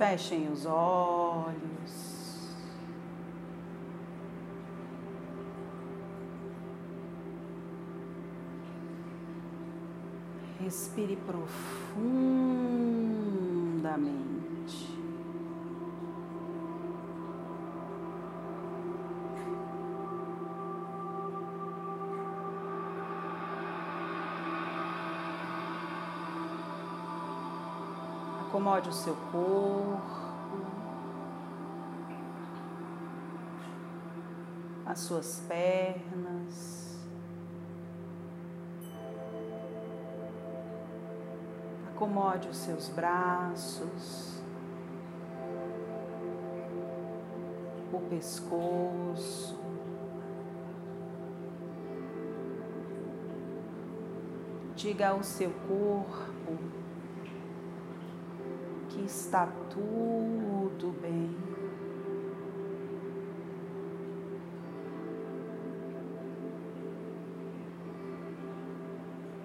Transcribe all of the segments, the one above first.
Fechem os olhos. Respire profundamente. Acomode o seu corpo, as suas pernas. Acomode os seus braços, o pescoço. Diga ao seu corpo está tudo bem.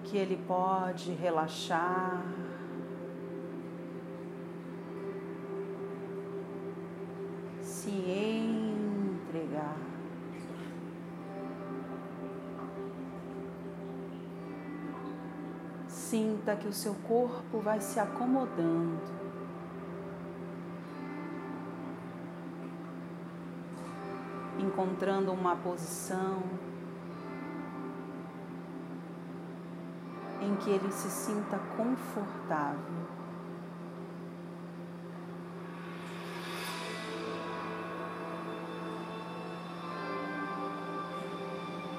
Que ele pode relaxar. Se entregar. Sinta que o seu corpo vai se acomodando. Encontrando uma posição em que ele se sinta confortável.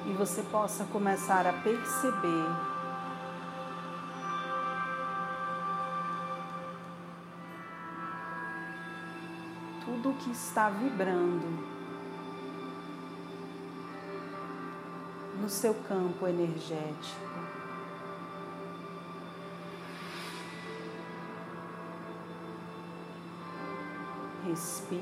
E você possa começar a perceber tudo que está vibrando no seu campo energético. Respire.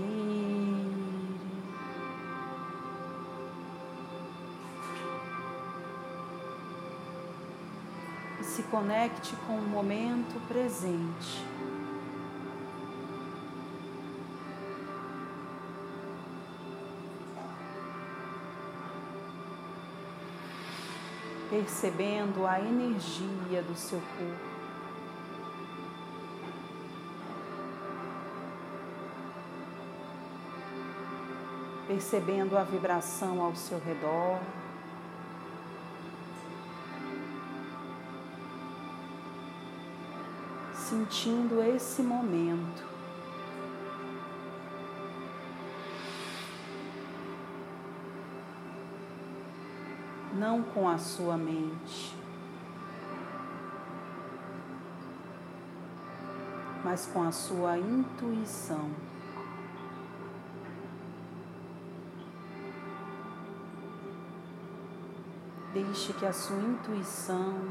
E se conecte com o momento presente. Percebendo a energia do seu corpo. Percebendo a vibração ao seu redor. Sentindo esse momento. Não com a sua mente, mas com a sua intuição. Deixe que a sua intuição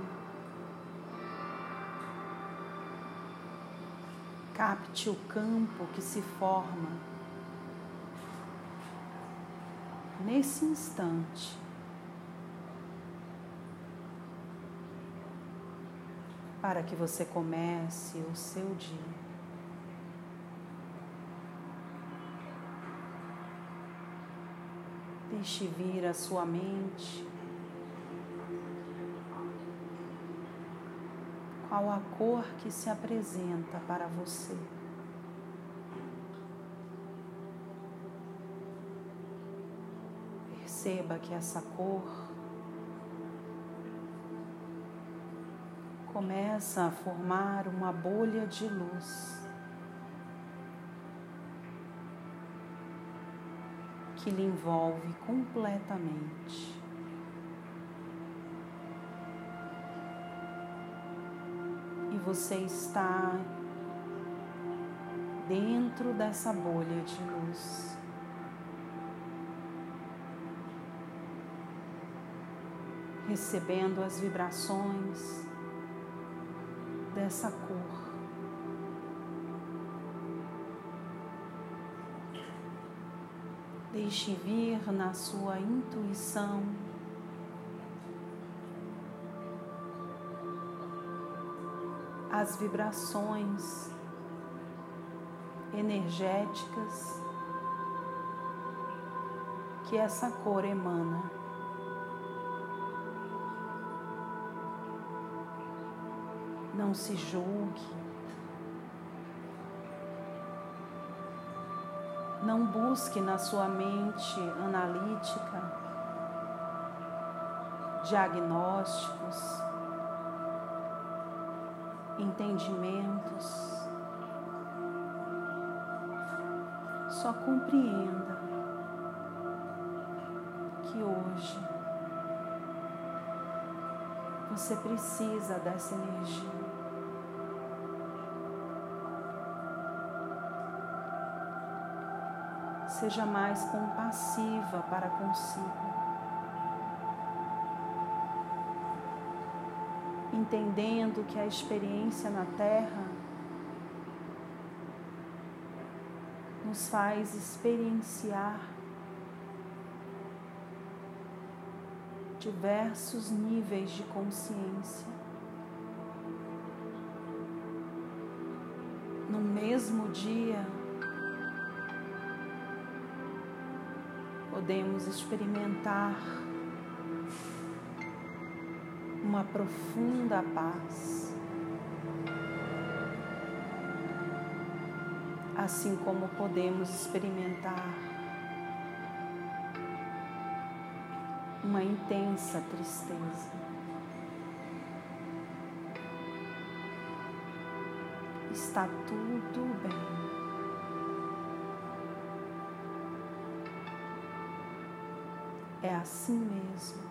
capte o campo que se forma nesse instante. Para que você comece o seu dia. Deixe vir a sua mente qual a cor que se apresenta para você. Perceba que essa cor começa a formar uma bolha de luz que lhe envolve completamente. E você está dentro dessa bolha de luz. Recebendo as vibrações dessa cor. Deixe vir na sua intuição as vibrações energéticas que essa cor emana. Não se julgue. Não busque na sua mente analítica diagnósticos, entendimentos. Só compreenda que hoje você precisa dessa energia. Seja mais compassiva para consigo. Entendendo que a experiência na Terra nos faz experienciar diversos níveis de consciência. No mesmo dia, podemos experimentar uma profunda paz. Assim como podemos experimentar uma intensa tristeza. Está tudo bem. É assim mesmo.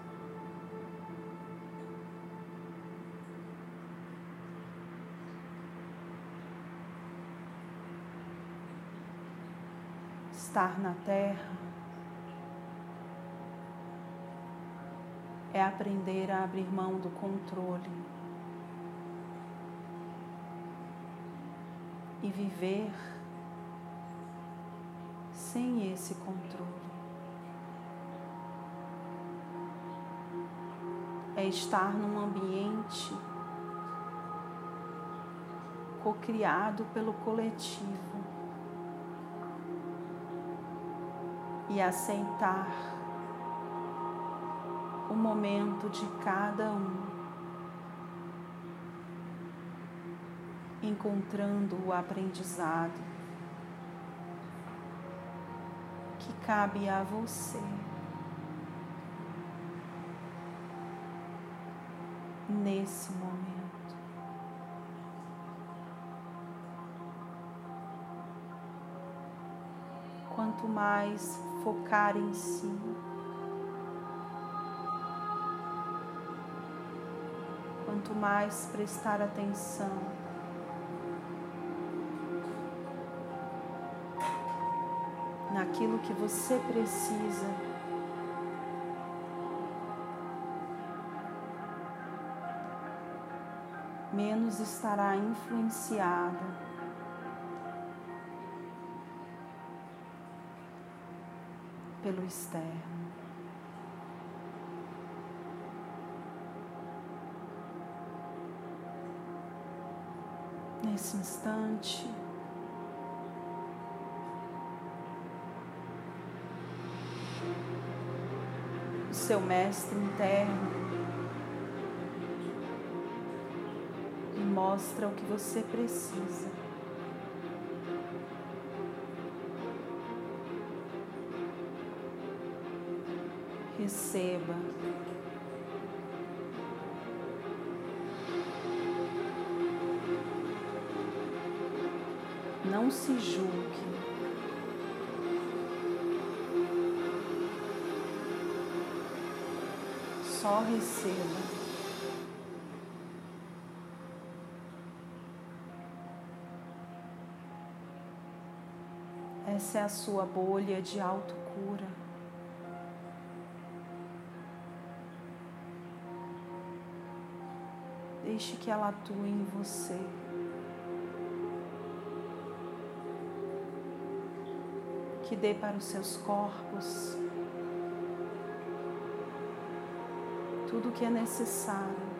Estar na terra é aprender a abrir mão do controle e viver sem esse controle. É estar num ambiente cocriado pelo coletivo e aceitar o momento de cada um, encontrando o aprendizado que cabe a você. Nesse momento, quanto mais focar em si, quanto mais prestar atenção. Naquilo que você precisa, menos estará influenciada pelo externo. nesse instante. O seu mestre interno mostra o que você precisa. Receba. não se julgue. Só receba. Essa é a sua bolha de autocura. Deixe que ela atue em você. que dê para os seus corpos tudo o que é necessário.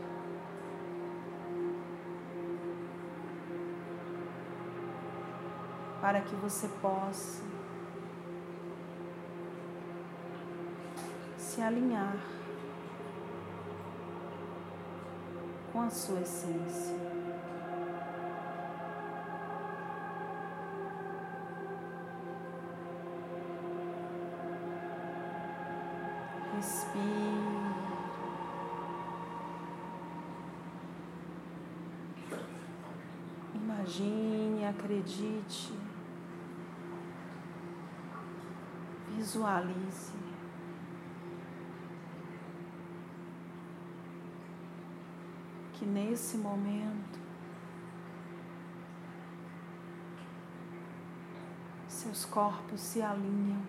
Para que você possa se alinhar com a sua essência. Visualize. Que nesse momento seus corpos se alinham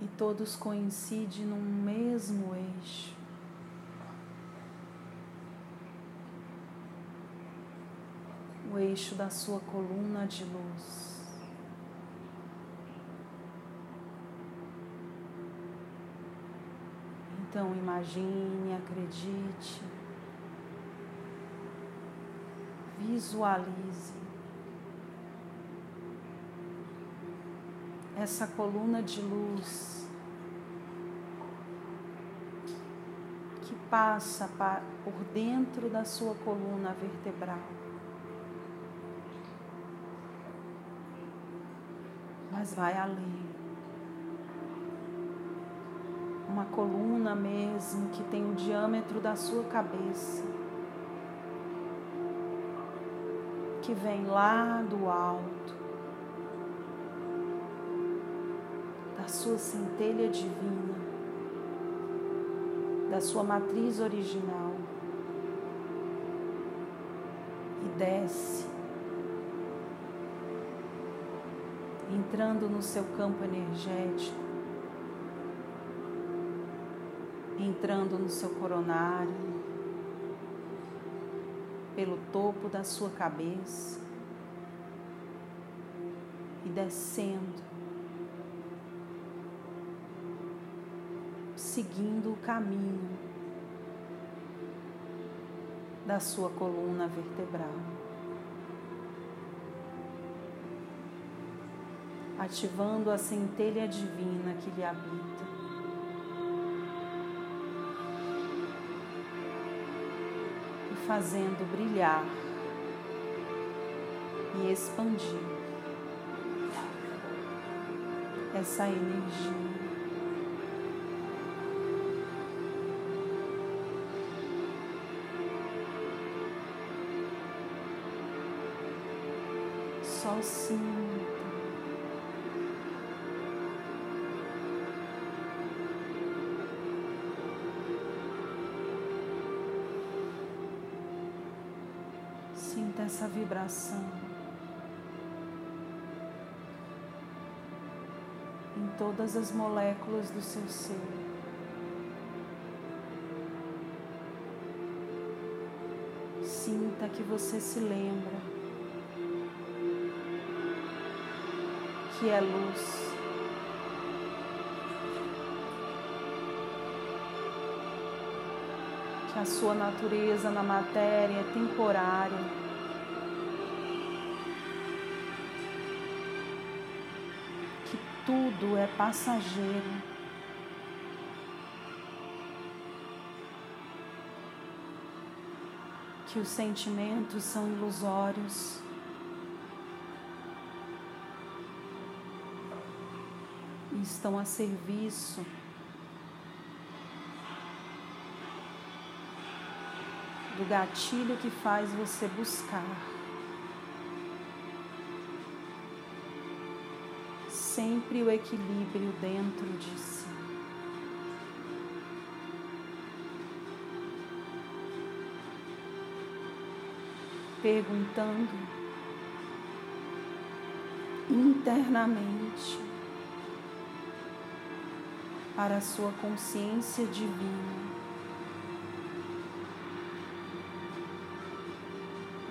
e todos coincidem num mesmo eixo. o eixo da sua coluna de luz. Então imagine, acredite, visualize essa coluna de luz que passa por dentro da sua coluna vertebral. mas vai além. Uma coluna mesmo que tem o diâmetro da sua cabeça, que vem lá do alto, da sua centelha divina, da sua matriz original, e desce entrando no seu campo energético, entrando no seu coronário, pelo topo da sua cabeça e descendo, seguindo o caminho da sua coluna vertebral. ativando a centelha divina que lhe habita. Fazendo brilhar e expandir essa energia. Só essa vibração em todas as moléculas do seu ser. Sinta que você se lembra que é luz. Que a sua natureza na matéria é temporária. Tudo é passageiro. Que os sentimentos são ilusórios. E estão a serviço do gatilho que faz você buscar. Sempre o equilíbrio dentro de si. Perguntando internamente para a sua consciência divina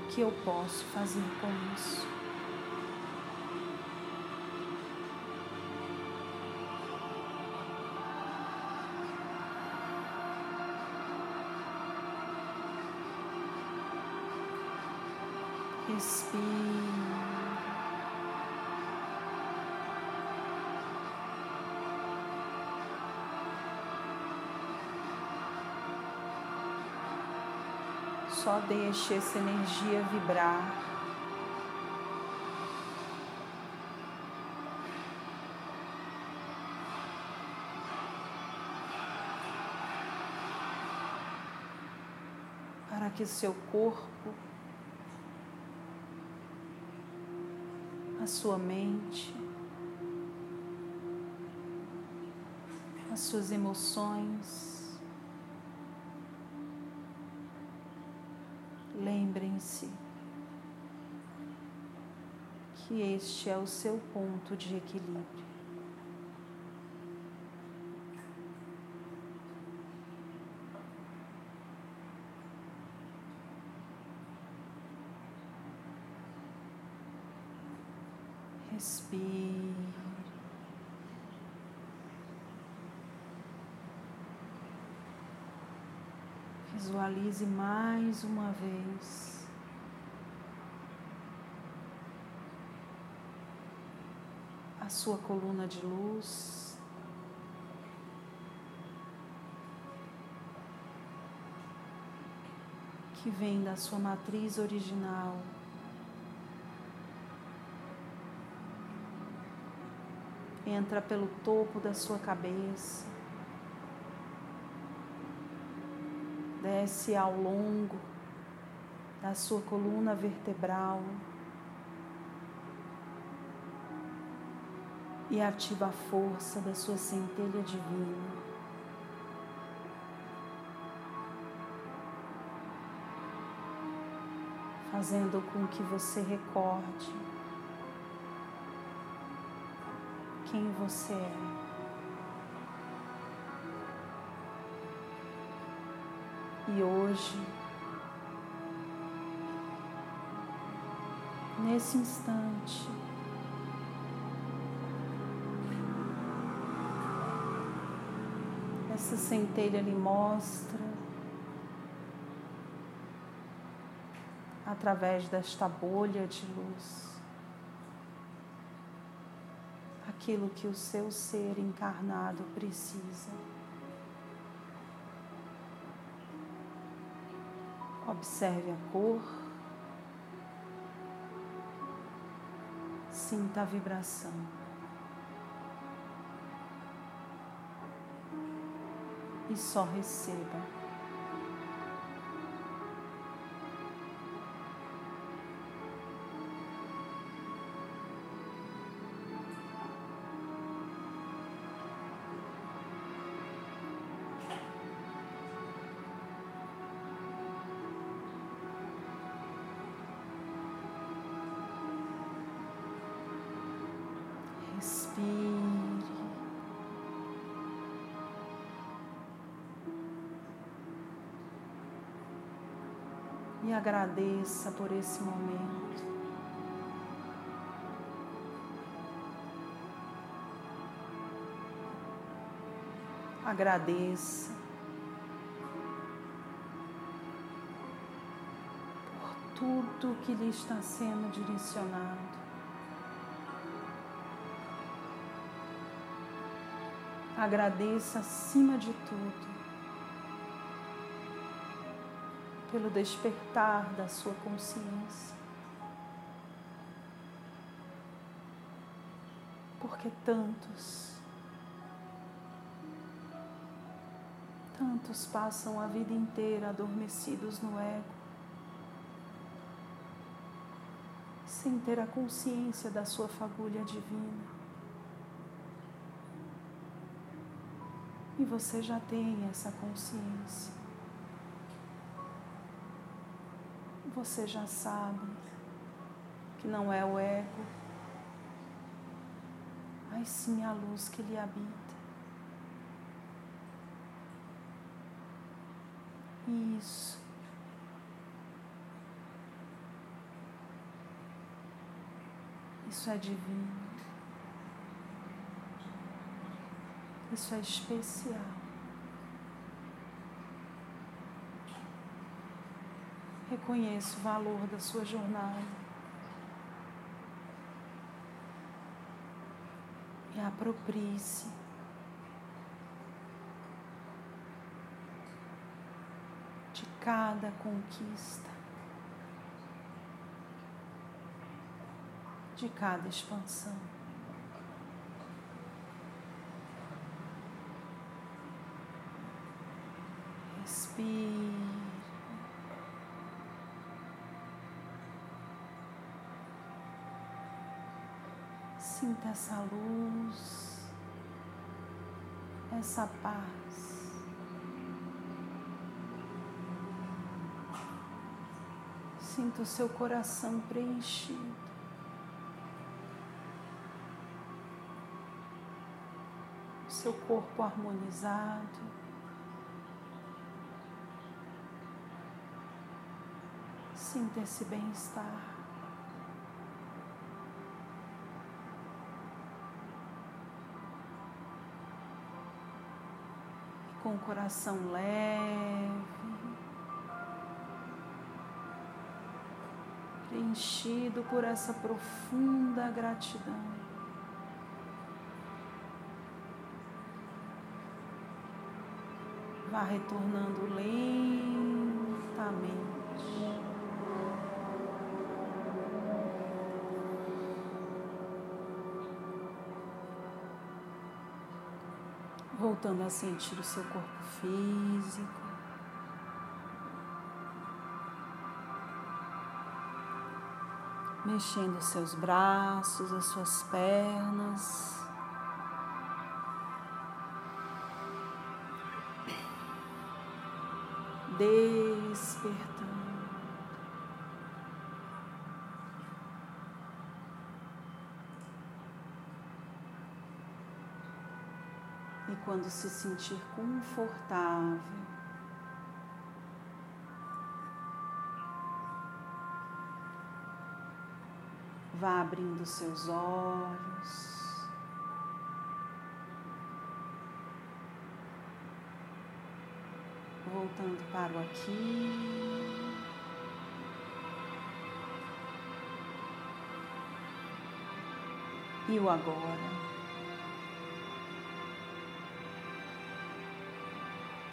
o que eu posso fazer com isso. Respire. Só deixe essa energia vibrar. Para que seu corpo, sua mente, as suas emoções, Lembrem-se que este é o seu ponto de equilíbrio. Respire. Visualize mais uma vez. A sua coluna de luz. Que vem da sua matriz original. Entra pelo topo da sua cabeça ao longo da sua coluna vertebral e ativa a força da sua centelha divina. Fazendo com que você recorde quem você é. E hoje, nesse instante, essa centelha lhe mostra através desta bolha de luz aquilo que o seu ser encarnado precisa. Observe a cor. Sinta a vibração. E só receba. E agradeça por esse momento. Agradeça por tudo que lhe está sendo direcionado. Agradeça acima de tudo pelo despertar da sua consciência. Porque tantos, tantos passam a vida inteira adormecidos no ego, sem ter a consciência da sua fagulha divina. E você já tem essa consciência. Você já sabe que não é o ego, mas sim a luz que lhe habita. Isso. Isso é divino. Isso é especial. Reconheça o valor da sua jornada. E aproprie-se de cada conquista, de cada expansão. Respire. Sinta essa luz, essa paz. Sinta o seu coração preenchido. Seu corpo harmonizado. Sinta esse bem-estar. Com o coração leve, preenchido por essa profunda gratidão. Vá retornando lentamente. Voltando a sentir o seu corpo físico. Mexendo os seus braços, as suas pernas. Despertando. E quando se sentir confortável, vá abrindo seus olhos. Voltando para o aqui. E o agora.